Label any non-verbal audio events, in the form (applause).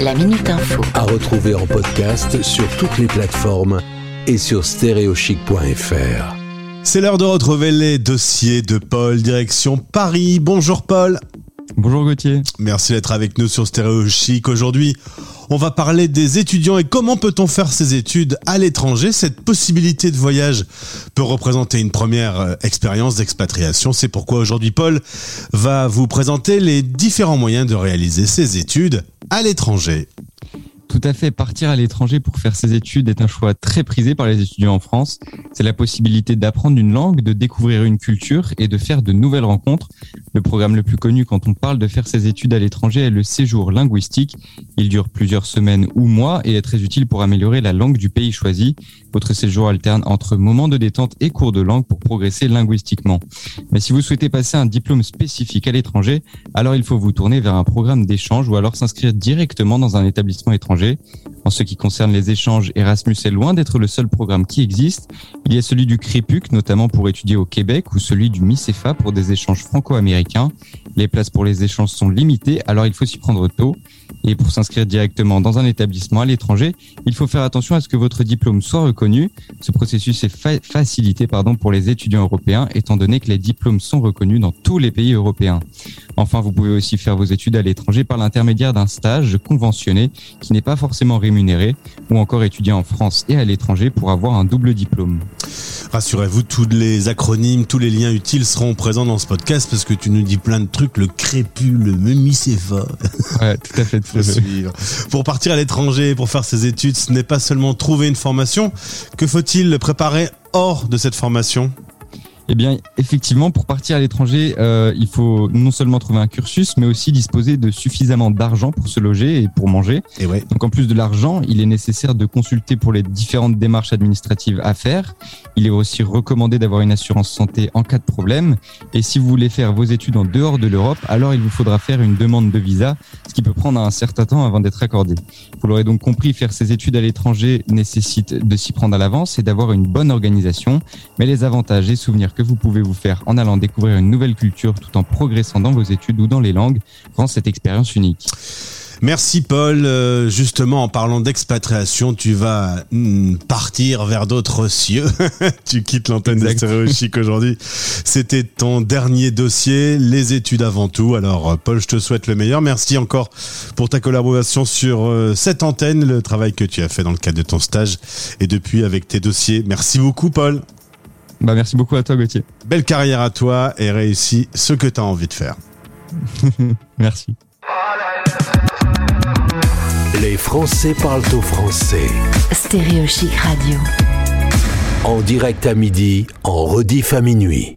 La Minute Info. À retrouver en podcast sur toutes les plateformes et sur stéréochic.fr. C'est l'heure de retrouver les dossiers de Paul, direction Paris. Bonjour Paul. Bonjour Gauthier. Merci d'être avec nous sur Stéréo Chic. Aujourd'hui, on va parler des étudiants et comment peut-on faire ses études à l'étranger. Cette possibilité de voyage peut représenter une première euh, expérience d'expatriation. C'est pourquoi aujourd'hui Paul va vous présenter les différents moyens de réaliser ses études à l'étranger. Tout à fait. Partir à l'étranger pour faire ses études est un choix très prisé par les étudiants en France. C'est la possibilité d'apprendre une langue, de découvrir une culture et de faire de nouvelles rencontres. Le programme le plus connu quand on parle de faire ses études à l'étranger est le séjour linguistique. Il dure plusieurs semaines ou mois et est très utile pour améliorer la langue du pays choisi. Votre séjour alterne entre moments de détente et cours de langue pour progresser linguistiquement. Mais si vous souhaitez passer un diplôme spécifique à l'étranger, alors il faut vous tourner vers un programme d'échange ou alors s'inscrire directement dans un établissement étranger. En ce qui concerne les échanges, Erasmus est loin d'être le seul programme qui existe. Il y a celui du CREPUC, notamment pour étudier au Québec, ou celui du MICEFA pour des échanges franco-américains. Les places pour les échanges sont limitées, alors il faut s'y prendre tôt. Et pour s'inscrire directement dans un établissement à l'étranger, il faut faire attention à ce que votre diplôme soit reconnu. Ce processus est facilité pour les étudiants européens, étant donné que les diplômes sont reconnus dans tous les pays européens. Enfin, vous pouvez aussi faire vos études à l'étranger par l'intermédiaire d'un stage conventionné qui n'est pas forcément rémunéré, ou encore étudier en France et à l'étranger pour avoir un double diplôme. Rassurez-vous, tous les acronymes, tous les liens utiles seront présents dans ce podcast parce que tu nous dis plein de trucs, le crépus, le memicéva. Ouais, tout à fait. Faut suivre. Pour partir à l'étranger, pour faire ses études, ce n'est pas seulement trouver une formation. Que faut-il préparer hors de cette formation? Eh bien, effectivement, pour partir à l'étranger, euh, il faut non seulement trouver un cursus, mais aussi disposer de suffisamment d'argent pour se loger et pour manger. Et ouais. Donc, en plus de l'argent, il est nécessaire de consulter pour les différentes démarches administratives à faire. Il est aussi recommandé d'avoir une assurance santé en cas de problème. Et si vous voulez faire vos études en dehors de l'Europe, alors il vous faudra faire une demande de visa, ce qui peut prendre un certain temps avant d'être accordé. Vous l'aurez donc compris, faire ses études à l'étranger nécessite de s'y prendre à l'avance et d'avoir une bonne organisation. Mais les avantages et souvenirs que vous pouvez vous faire en allant découvrir une nouvelle culture tout en progressant dans vos études ou dans les langues rend cette expérience unique. Merci Paul. Euh, justement, en parlant d'expatriation, tu vas hmm, partir vers d'autres cieux. (laughs) tu quittes l'antenne de Stéréo Chic aujourd'hui. C'était ton dernier dossier, les études avant tout. Alors Paul, je te souhaite le meilleur. Merci encore pour ta collaboration sur euh, cette antenne, le travail que tu as fait dans le cadre de ton stage et depuis avec tes dossiers. Merci beaucoup Paul. Bah, merci beaucoup à toi, Gauthier. Belle carrière à toi et réussis ce que tu as envie de faire. (laughs) merci. Les Français parlent au français. Stéréo Chic Radio. En direct à midi, en rediff à minuit.